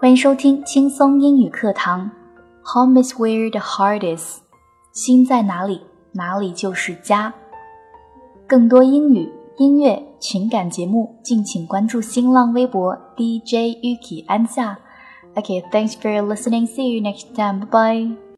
欢迎收听轻松英语课堂。Home is where the heart is，心在哪里，哪里就是家。更多英语、音乐、情感节目，敬请关注新浪微博 DJ Yuki 安夏。Okay, thanks for listening. See you next time. Bye bye.